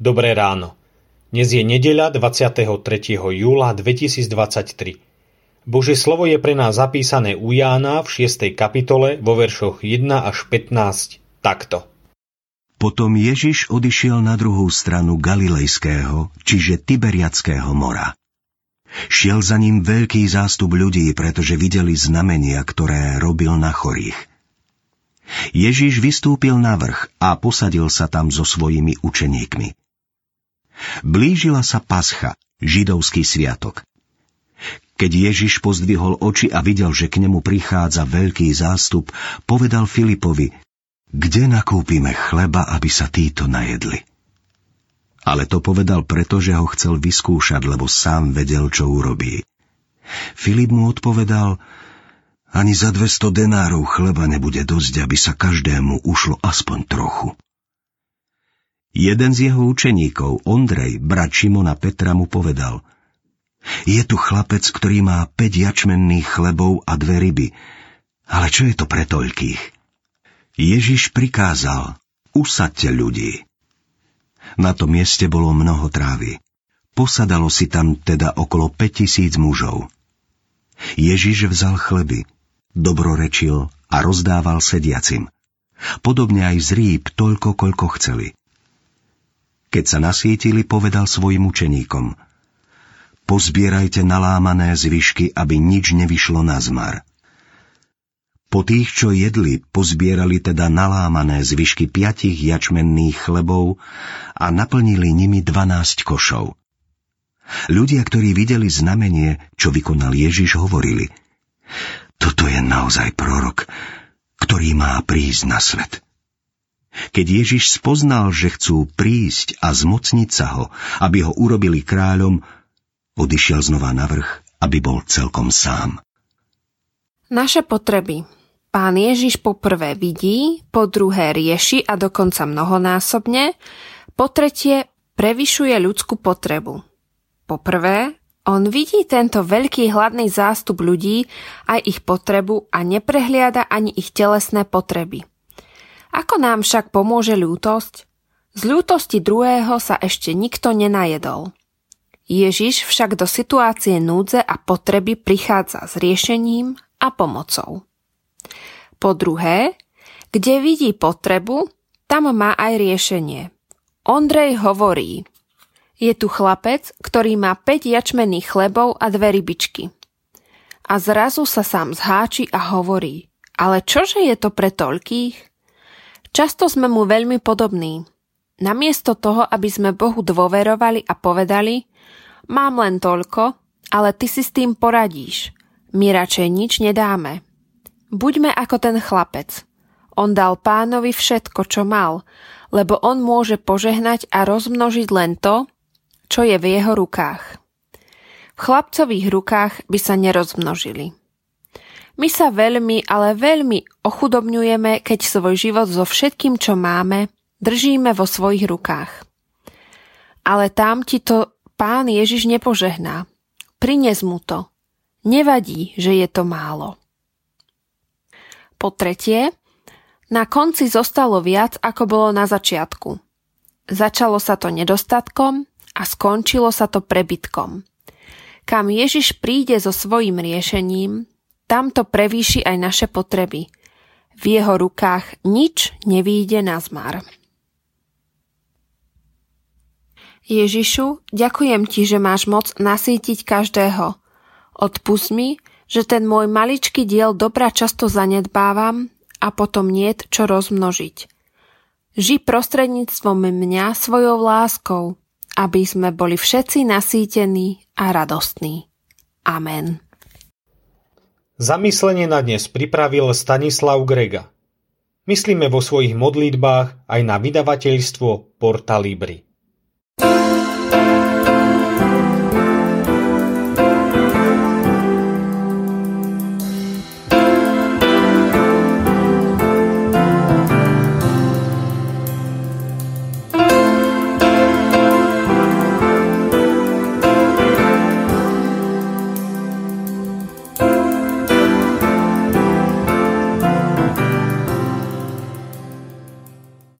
Dobré ráno. Dnes je nedeľa 23. júla 2023. Božie slovo je pre nás zapísané u Jána v 6. kapitole vo veršoch 1 až 15 takto. Potom Ježiš odišiel na druhú stranu Galilejského, čiže Tiberiackého mora. Šiel za ním veľký zástup ľudí, pretože videli znamenia, ktoré robil na chorých. Ježiš vystúpil na vrch a posadil sa tam so svojimi učeníkmi. Blížila sa pascha, židovský sviatok. Keď Ježiš pozdvihol oči a videl, že k nemu prichádza veľký zástup, povedal Filipovi, kde nakúpime chleba, aby sa títo najedli? Ale to povedal preto, že ho chcel vyskúšať, lebo sám vedel, čo urobí. Filip mu odpovedal, ani za 200 denárov chleba nebude dosť, aby sa každému ušlo aspoň trochu. Jeden z jeho učeníkov, Ondrej, brat Šimona Petra, mu povedal Je tu chlapec, ktorý má 5 jačmenných chlebov a dve ryby. Ale čo je to pre toľkých? Ježiš prikázal, usadte ľudí. Na tom mieste bolo mnoho trávy. Posadalo si tam teda okolo 5000 mužov. Ježiš vzal chleby, dobrorečil a rozdával sediacim. Podobne aj z rýb toľko, koľko chceli. Keď sa nasítili, povedal svojim učeníkom Pozbierajte nalámané zvyšky, aby nič nevyšlo na zmar. Po tých, čo jedli, pozbierali teda nalámané zvyšky piatich jačmenných chlebov a naplnili nimi dvanásť košov. Ľudia, ktorí videli znamenie, čo vykonal Ježiš, hovorili toto je naozaj prorok, ktorý má prísť na svet. Keď Ježiš spoznal, že chcú prísť a zmocniť sa ho, aby ho urobili kráľom, odišiel znova na vrch, aby bol celkom sám. Naše potreby. Pán Ježiš poprvé vidí, po druhé rieši a dokonca mnohonásobne, po tretie prevyšuje ľudskú potrebu. Po prvé on vidí tento veľký hladný zástup ľudí, aj ich potrebu a neprehliada ani ich telesné potreby. Ako nám však pomôže ľútosť? Z ľútosti druhého sa ešte nikto nenajedol. Ježiš však do situácie núdze a potreby prichádza s riešením a pomocou. Po druhé, kde vidí potrebu, tam má aj riešenie. Ondrej hovorí, je tu chlapec, ktorý má 5 jačmených chlebov a dve rybičky. A zrazu sa sám zháči a hovorí, ale čože je to pre toľkých? Často sme mu veľmi podobní. Namiesto toho, aby sme Bohu dôverovali a povedali, mám len toľko, ale ty si s tým poradíš. My radšej nič nedáme. Buďme ako ten chlapec. On dal pánovi všetko, čo mal, lebo on môže požehnať a rozmnožiť len to, čo je v jeho rukách. V chlapcových rukách by sa nerozmnožili. My sa veľmi, ale veľmi ochudobňujeme, keď svoj život so všetkým, čo máme, držíme vo svojich rukách. Ale tam ti to pán Ježiš nepožehná. Prines mu to. Nevadí, že je to málo. Po tretie, na konci zostalo viac, ako bolo na začiatku. Začalo sa to nedostatkom, a skončilo sa to prebytkom. Kam Ježiš príde so svojím riešením, tam to prevýši aj naše potreby. V jeho rukách nič nevýjde na zmar. Ježišu, ďakujem ti, že máš moc nasýtiť každého. Odpust mi, že ten môj maličký diel dobra často zanedbávam a potom niet čo rozmnožiť. Ži prostredníctvom mňa svojou láskou, aby sme boli všetci nasýtení a radostní. Amen. Zamyslenie na dnes pripravil Stanislav Grega. Myslíme vo svojich modlitbách aj na vydavateľstvo Porta Libri.